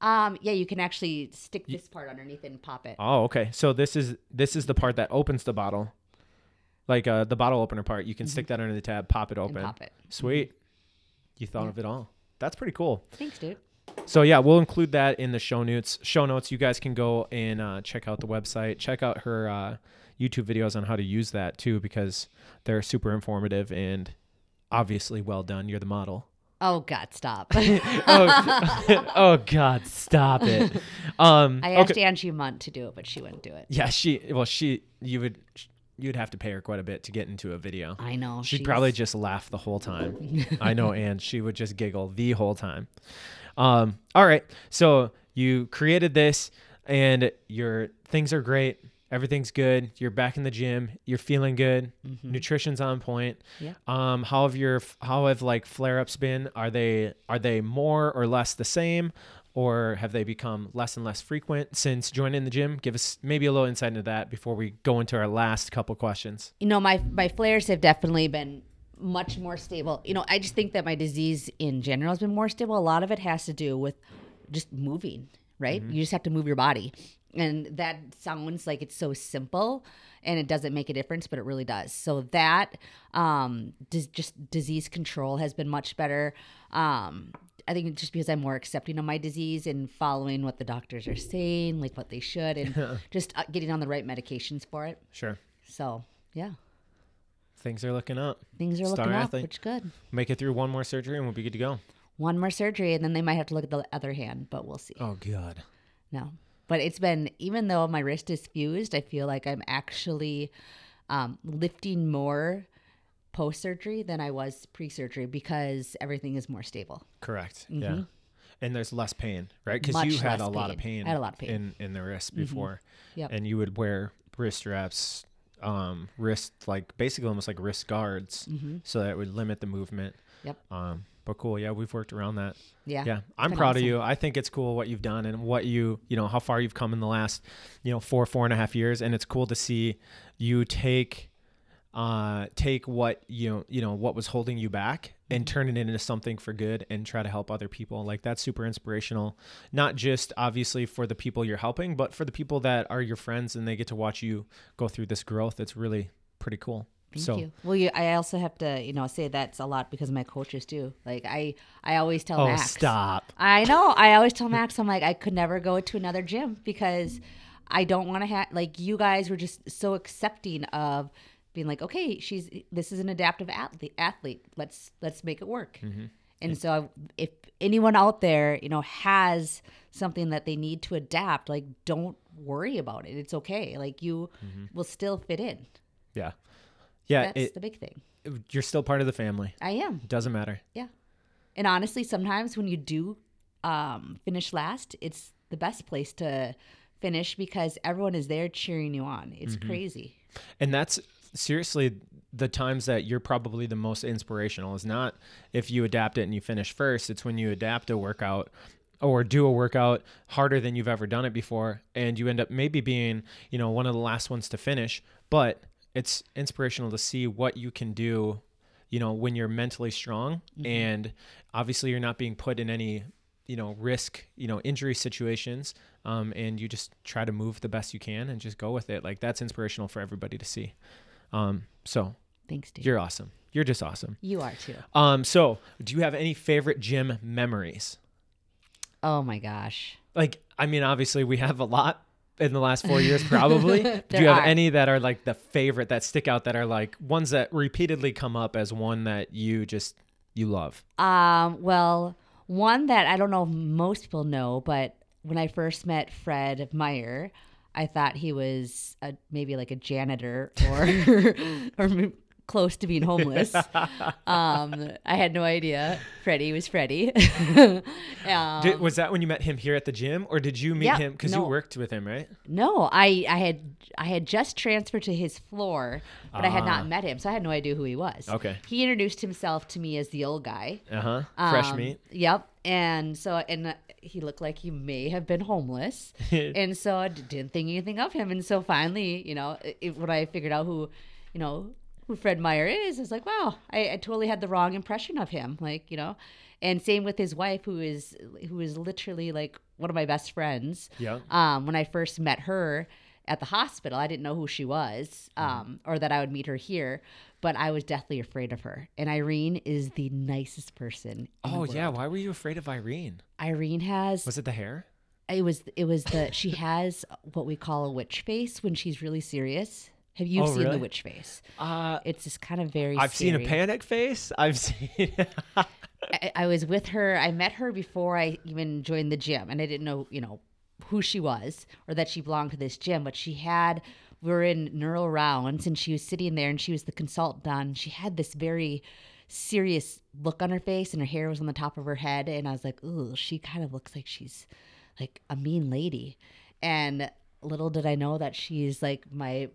um, yeah, you can actually stick this part underneath and pop it. Oh, okay. So this is this is the part that opens the bottle. Like uh, the bottle opener part, you can stick that under the tab, pop it Mm-hmm. and open. pop it. Sweet. You thought Yeah. of it all. That's pretty cool. Thanks, dude. So yeah, we'll include that in the show notes. Show notes. You guys can go and uh, check out the website. Check out her uh, YouTube videos on how to use that too, because they're super informative and obviously well done. You're the model. Oh God, stop! oh, oh God, stop it. Um, I asked okay. Angie Munt to do it, but she wouldn't do it. Yeah, she. Well, she. You would. You'd have to pay her quite a bit to get into a video. I know. She'd she's- probably just laugh the whole time. I know, and she would just giggle the whole time. Um, all right, so you created this, and your things are great. Everything's good. You're back in the gym. You're feeling good. Nutrition's on point. Yeah. Um, how have your how have like flare ups been? Are they are they more or less the same, or have they become less and less frequent since joining the gym? Give us maybe a little insight into that before we go into our last couple questions. you know, my my flares have definitely been much more stable. You know, I just think that my disease in general has been more stable. A lot of it has to do with just moving, right? You just have to move your body. And that sounds like it's so simple and it doesn't make a difference, but it really does. So that um dis- just disease control has been much better. Um I think it's just because I'm more accepting of my disease and following what the doctors are saying, like what they should, and just uh, getting on the right medications for it. Sure, So, yeah. Things are looking up. Things are Star looking up, athlete. which is good. Make it through one more surgery and we'll be good to go. One more surgery, and then they might have to look at the other hand, but we'll see. Oh God. No, but it's been even though my wrist is fused, I feel like I'm actually um, lifting more post surgery than I was pre surgery because everything is more stable. Correct. Yeah. And there's less pain, right? Because Mm-hmm. You had a lot of pain. pain. I had a lot of pain. Mm-hmm. in in the wrist before. Yep. And you would wear wrist straps, um, wrist like basically almost like wrist guards, so that it would limit the movement. Yep. Um, but cool. Yeah, we've worked around that. Yeah. Yeah, I'm proud awesome. of you. I think it's cool what you've done and what you, you know, how far you've come in the last, you know, four, four and a half years. And it's cool to see you take, uh, take what you know, you know, what was holding you back and turn it into something for good and try to help other people. Like that's super inspirational. Not just obviously for the people you're helping, but for the people that are your friends and they get to watch you go through this growth. It's really pretty cool. Thank so, you. Well, you, I also have to, you know, say that's a lot because my coaches too. Like I, I always tell oh, Max. stop. I know. I always tell Max, I'm like, I could never go to another gym because I don't want to have like you guys were just so accepting of being like, okay, she's this is an adaptive athlete. Athlete, let's let's make it work. Mm-hmm. And so, if anyone out there, you know, has something that they need to adapt, like, don't worry about it. It's okay. Like, you mm-hmm. will still fit in. Yeah. Yeah. That's It, the big thing. you're still part of the family. I am. Doesn't matter. Yeah. And honestly, sometimes when you do um, finish last, it's the best place to finish because everyone is there cheering you on. It's mm-hmm. crazy. And that's seriously the times that you're probably the most inspirational is not if you adapt it and you finish first. It's when you adapt a workout or do a workout harder than you've ever done it before and you end up maybe being, you know, one of the last ones to finish, but it's inspirational to see what you can do, you know, when you're mentally strong and obviously you're not being put in any you know risk you know injury situations um, and you just try to move the best you can and just go with it. Like that's inspirational for everybody to see um, so Thanks, dude. you're awesome you're just awesome you are too. um, so do you have any favorite gym memories Oh my gosh. like i mean obviously we have a lot in the last four years probably do you have are. any that are like the favorite that stick out that are like ones that repeatedly come up as one that you just you love Um, well, one that I don't know if most people know, but when I first met Fred Meyer, I thought he was a, maybe like a janitor or or close to being homeless. um, I had no idea. Freddie was Freddie. um, Did, was that when you met him here at the gym or did you meet yeah, him because you worked with him right no, I I had I had just transferred to his floor, but I had Ah. not met him, so I had no idea who he was. Okay. He introduced himself to me as the old guy. uh-huh fresh Um, meat Yep. And so, and uh, he looked like he may have been homeless. and so I didn't think anything of him. And so finally, you know, it, when I figured out who, you know, who Fred Meyer is, I was like, wow, I, I totally had the wrong impression of him. Like, you know, and same with his wife, who is, who is literally like one of my best friends. Yeah. Um, when I first met her at the hospital, I didn't know who she was, Mm-hmm. um, or that I would meet her here, but I was deathly afraid of her. And Irene is the nicest person. in the Oh yeah, why were you afraid of Irene? Irene has Was it the hair? it was it was the she has what we call a witch face when she's really serious. Have you Oh, seen really? the witch face? Uh, It's just kind of very. I've seen a panic face. I've seen. I, I was with her. I met her before I even joined the gym, and I didn't know, you know, who she was or that she belonged to this gym. But she had, we were in neural rounds, and she was sitting there, and she was the consultant. On she had this very serious look on her face, and her hair was on the top of her head, and I was like, ooh, she kind of looks like she's like a mean lady. And little did I know that she's like my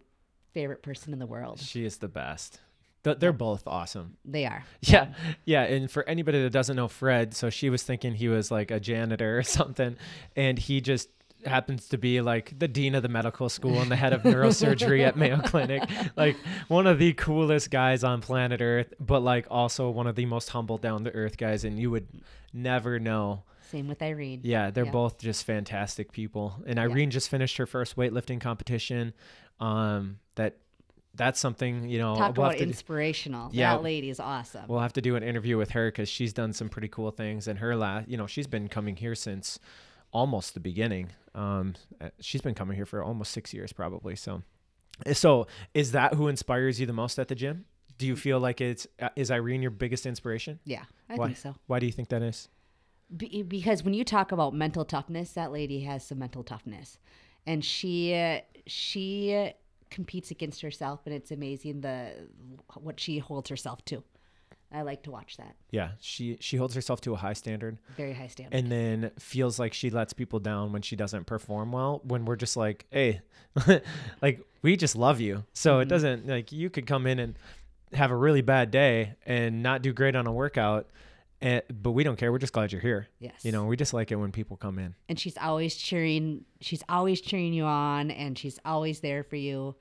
favorite person in the world. she is the best. Th- They're both awesome. They are. Yeah, yeah. And for anybody that doesn't know Fred, so she was thinking he was like a janitor or something, and he just happens to be like the dean of the medical school and the head of neurosurgery at Mayo Clinic. Like one of the coolest guys on planet Earth, but like also one of the most humble, down to earth guys. And you would never know. Same with Irene. Yeah, they're Yeah. both just fantastic people. And Irene just finished her first weightlifting competition. Um, that that's something you know. Talk we'll about to do- inspirational. Yeah. That lady is awesome. We'll have to do an interview with her because she's done some pretty cool things. And her last, you know, she's been coming here since almost the beginning. Um, uh, she's been coming here for almost six years, probably. So, so is that who inspires you the most at the gym? Do you feel like it's uh, is Irene your biggest inspiration? yeah, I Why? think so. Why do you think that is? Be- because when you talk about mental toughness, that lady has some mental toughness, and she uh, she uh, competes against herself, and it's amazing the what she holds herself to. I like to watch that. Yeah, she she holds herself to a high standard, Very high standard. and then feels like she lets people down when she doesn't perform well. When we're just like, hey, like we just love you, so it mm-hmm. doesn't like you could come in and have a really bad day and not do great on a workout, and, but we don't care. We're just glad you're here. yes. You know, we just like it when people come in. and she's always cheering. She's always cheering you on, and she's always there for you.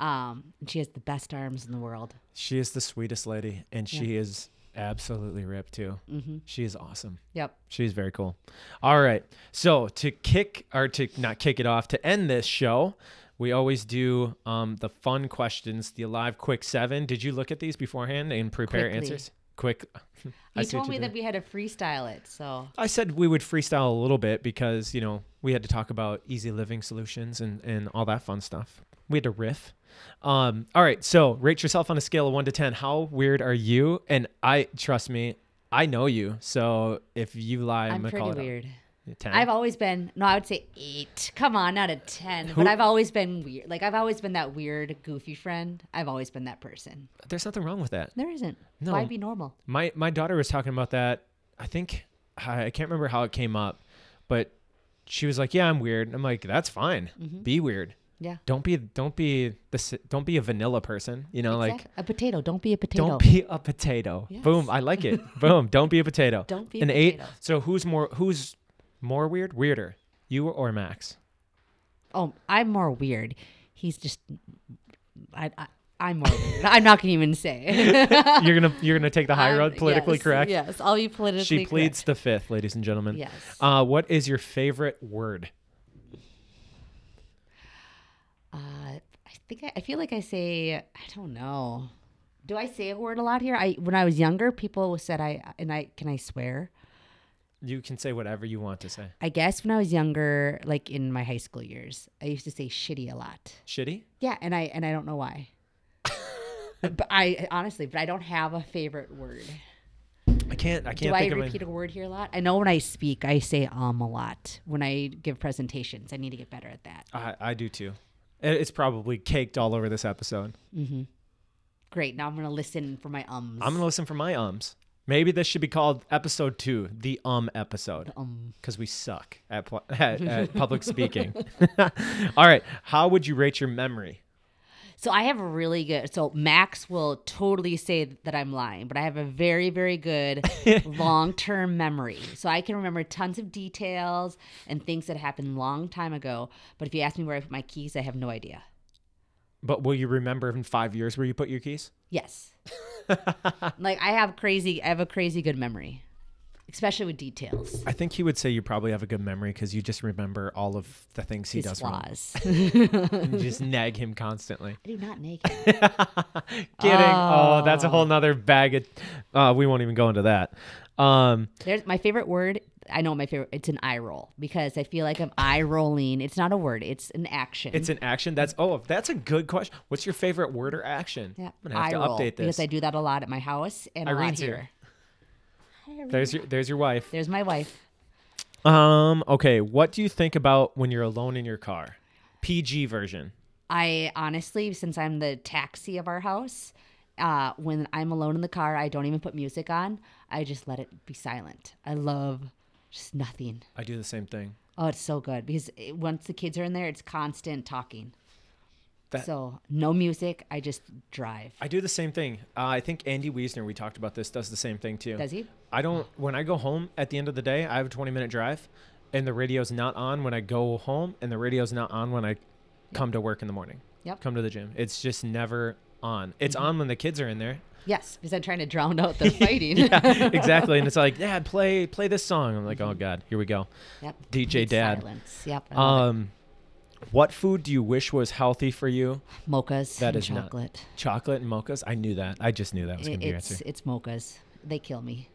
Um, and she has the best arms in the world. She is the sweetest lady, and she is absolutely ripped too. Mm-hmm. She is awesome. Yep. She's very cool. All right. So to kick or to not kick it off, to end this show, we always do um, the fun questions, the live quick seven. Did you look at these beforehand and prepare Quickly. answers? Quick. You told me did that we had to freestyle it, so I said we would freestyle a little bit because, you know, we had to talk about easy living solutions and, and all that fun stuff. We had to riff. Um, all right, so rate yourself on a scale of one to ten. How weird are you? And I trust me, I know you. So if you lie, I'm, I'm pretty call it out. weird. Ten. I've always been no, I would say eight. Come on, not a ten. Who- But I've always been weird. Like I've always been that weird, goofy friend. I've always been that person. There's nothing wrong with that. There isn't. No. Why be normal? My my daughter was talking about that. I think I can't remember how it came up, but she was like, "Yeah, I'm weird." I'm like, "That's fine. Mm-hmm. Be weird. Yeah. Don't be don't be the don't be a vanilla person. You know, like a potato. Don't be a potato. don't be a potato. Yes. Boom. I like it. Boom. Don't be a potato. Don't be An a eight. So who's more who's more weird? Weirder, you or Max? Oh, I'm more weird. He's just. I, I I'm more weird. I'm not gonna even say. you're gonna you're gonna take the high road, politically yes, correct. Yes, I'll be politically She pleads correct. the fifth, ladies and gentlemen. Yes. Uh, what is your favorite word? Uh, I think I, I feel like I say I don't know. Do I say a word a lot here? I when I was younger, people said I and I can I swear. You can say whatever you want to say. I guess when I was younger, like in my high school years, I used to say shitty a lot. Shitty? Yeah, and I and I don't know why. But I honestly, but I don't have a favorite word. I can't. I Do can't I think of repeat a word here a lot? I know when I speak, I say um a lot. When I give presentations, I need to get better at that. I, I do too. It's probably caked all over this episode. Great. Now I'm gonna listen for my ums. I'm gonna listen for my ums. Maybe this should be called episode two, the um episode, um. because we suck at, pl- at, at public speaking. all right, how would you rate your memory? So I have a really good. So Max will totally say that I'm lying, but I have a very, very good long-term memory. So I can remember tons of details and things that happened long time ago. But if you ask me where I put my keys, I have no idea. But will you remember in five years where you put your keys? Yes. like I have crazy. I have a crazy good memory, especially with details. I think he would say you probably have a good memory because you just remember all of the things he His does wrong. flaws. And just nag him constantly. I do not naked. Kidding. Oh. that's a whole nother bag of. Uh, we won't even go into that. Um, There's my favorite word. I know my favorite. It's an eye roll because I feel like I'm eye rolling. It's not a word. It's an action. it's an action. That's oh, that's a good question. What's your favorite word or action? yeah, I'm gonna have eye to roll update because this. I do that a lot at my house and a lot Irene's here. Here. There's your there's your wife. There's my wife. Um. Okay. What do you think about when you're alone in your car? PG version. I honestly, since I'm the taxi of our house, uh, when I'm alone in the car, I don't even put music on. I just let it be silent. I love just nothing. I do the same thing. Oh, it's so good because it, once the kids are in there, it's constant talking. That- so no music. I just drive. I do the same thing. Uh, I think Andy Wiesner, we talked about this, does the same thing too. Does he? I don't. When I go home at the end of the day, I have a 20 minute drive, and the radio's not on when I go home, and the radio's not on when I come to work in the morning. Yep. Come to the gym. It's just never on. It's on when the kids are in there. Yes, because I'm trying to drown out the fighting. Yeah, exactly. And it's like, Dad, play play this song. I'm like, oh God, here we go. Yep. DJ It's Dad. Silence. Yep. Um, what food do you wish was healthy for you? mochas. that and is not- chocolate. Chocolate and mochas. I knew that. I just knew that was gonna be your it's answer. it's mochas. They kill me.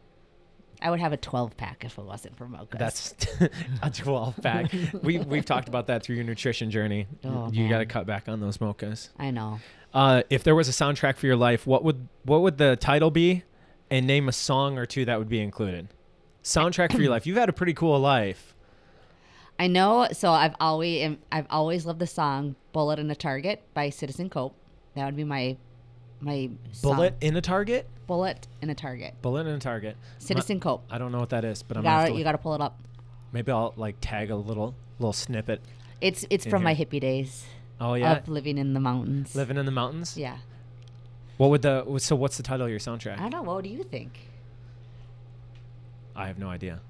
I would have a 12 pack if it wasn't for mochas. That's a 12 pack. we we've talked about that through your nutrition journey. Oh, you got to cut back on those mochas. I know. Uh, if there was a soundtrack for your life, what would what would the title be? And name a song or two that would be included. Soundtrack for your life. You've had a pretty cool life. I know. So I've always I've always loved the song "Bullet and a Target" by Citizen Cope. That would be my my. Bullet and a target. bullet and a target. Bullet and a target. Citizen Cope. I don't know what that is, but I'm gonna have got to you got to pull it up. maybe I'll like tag a little little snippet. It's it's from my hippie days Oh yeah, of living in the mountains. living in the mountains. Yeah. What would the so what's the title of your soundtrack? I don't know. What do you think? I have no idea.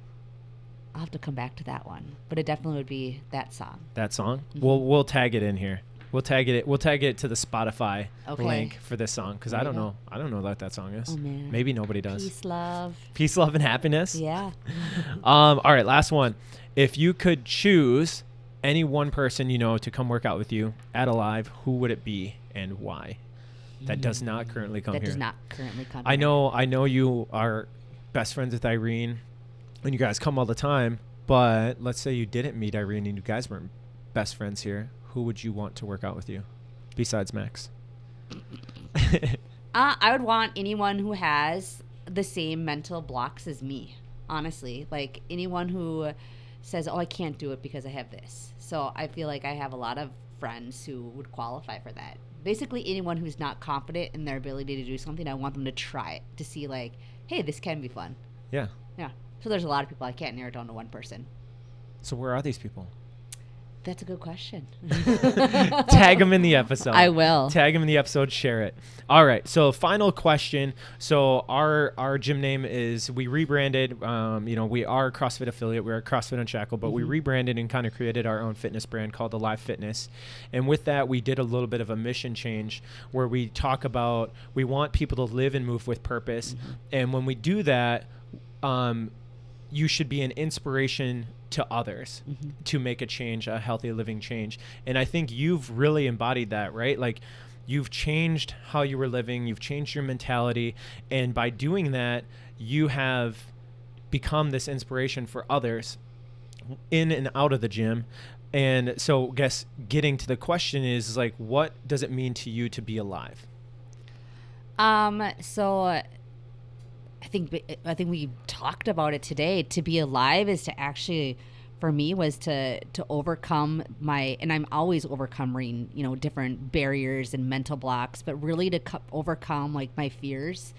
I'll have to come back to that one, but it definitely would be that song. That song. Mm-hmm. We'll we'll tag it in here. We'll tag it. We'll tag it to the Spotify Okay. link for this song because I don't know. I don't know what that song is. Oh, man. Maybe nobody does. Peace, love. Peace, love, and happiness. Yeah. Um. All right. Last one. If you could choose any one person you know to come work out with you at Alive, who would it be and why? That does not currently come that here. does not currently come. I here. know. I know you are best friends with Irene, and you guys come all the time. But let's say you didn't meet Irene and you guys weren't best friends here. Who would you want to work out with you, besides Max? Uh, I would want anyone who has the same mental blocks as me. Honestly, like anyone who says, "Oh, I can't do it because I have this." So I feel like I have a lot of friends who would qualify for that. Basically, anyone who's not confident in their ability to do something, I want them to try it to see, like, "Hey, this can be fun." yeah. Yeah. So there's a lot of people I can't narrow it down to one person. So where are these people? That's a good question. Tag them in the episode. I will. Tag them in the episode. Share it. All right. So final question. So our our gym name is we rebranded. Um, you know, we are a CrossFit affiliate. We're a CrossFit Unshackle, but we rebranded and kind of created our own fitness brand called Alive Fitness. And with that, we did a little bit of a mission change where we talk about we want people to live and move with purpose. And when we do that, um, you should be an inspiration to others to make a change, a healthy living change. And I think you've really embodied that, right? Like you've changed how you were living, you've changed your mentality, and by doing that, you have become this inspiration for others in and out of the gym. And so, I guess getting to the question is like, what does it mean to you to be alive? Um, so uh, I think I think we talked about it today. To be alive is to actually, for me, was to to overcome my and I'm always overcoming you know different barriers and mental blocks, but really to co- overcome like my fears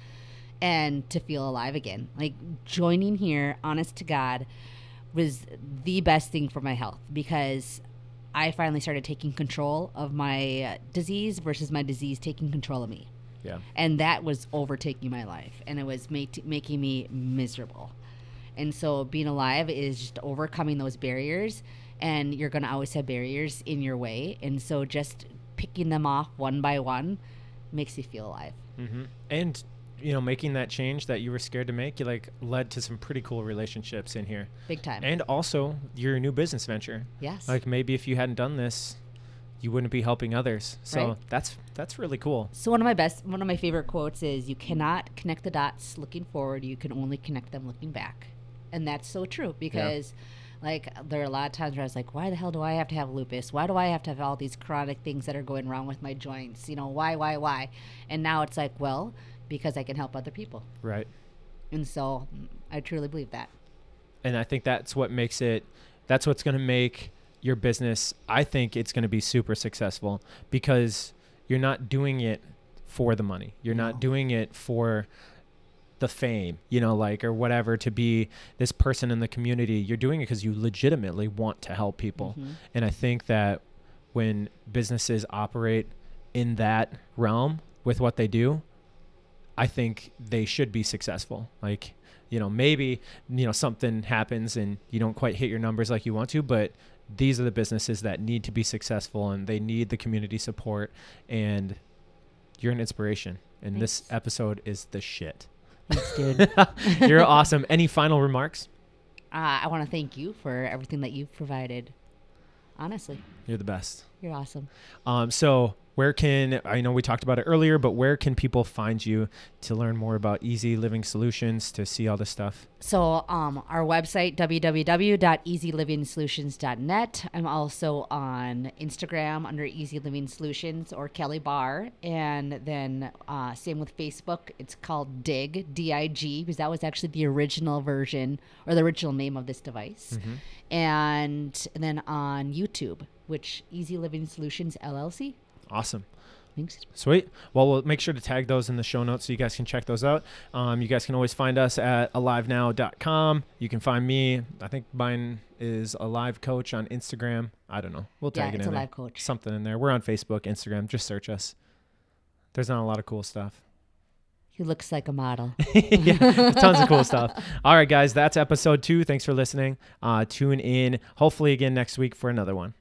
and to feel alive again. Like joining here, honest to God, was the best thing for my health because I finally started taking control of my uh, disease versus my disease taking control of me Yeah. and that was overtaking my life and it was make, making me miserable. And so being alive is just overcoming those barriers and you're going to always have barriers in your way. And so just picking them off one by one makes you feel alive. Hmm And you know, making that change that you were scared to make, you like led to some pretty cool relationships in here, big time. And also your new business venture. yes. Like maybe if you hadn't done this, you wouldn't be helping others. So Right. that's that's really cool. so one of my best one of my favorite quotes is you cannot connect the dots looking forward you can only connect them looking back and that's so true because like there are a lot of times where i was like why the hell do i have to have lupus why do i have to have all these chronic things that are going wrong with my joints you know why why why and now it's like well because i can help other people Right. and so mm, i truly believe that and I think that's what makes it that's what's going to make your business I think it's going to be super successful because you're not doing it for the money. You're No. not doing it for the fame, you know, like or whatever to be this person in the community. You're doing it because you legitimately want to help people. Mhm. And I think that when businesses operate in that realm with what they do, I think they should be successful. Like, you know, maybe, you know, something happens and you don't quite hit your numbers like you want to, but these are the businesses that need to be successful and they need the community support and you're an inspiration. And this episode is the shit. thanks dude you're awesome. Any final remarks? uh, i want to thank you for everything that you've provided honestly You're the best. you're awesome Um, so where can I know we talked about it earlier, but where can people find you to learn more about Easy Living Solutions to see all this stuff? So, um, our website, www.easylivingsolutions.net. I'm also on Instagram under Easy Living Solutions or Kelly Barr. And then, uh, same with Facebook. It's called DIG, D I G, because that was actually the original version or the original name of this device. And, then on YouTube, which Easy Living Solutions LLC. Awesome. Thanks. Sweet. Well, we'll make sure to tag those in the show notes so you guys can check those out. Um, you guys can always find us at alivenow.com. You can find me. I think mine is Alive Coach on Instagram. I don't know. We'll Yeah, tag it it's in there. coach. Something in there. We're on Facebook, Instagram. Just search us. There's not a lot of cool stuff. He looks like a model. yeah, tons of cool stuff. All right, guys, that's episode two. Thanks for listening. Uh, tune in, hopefully, again next week for another one.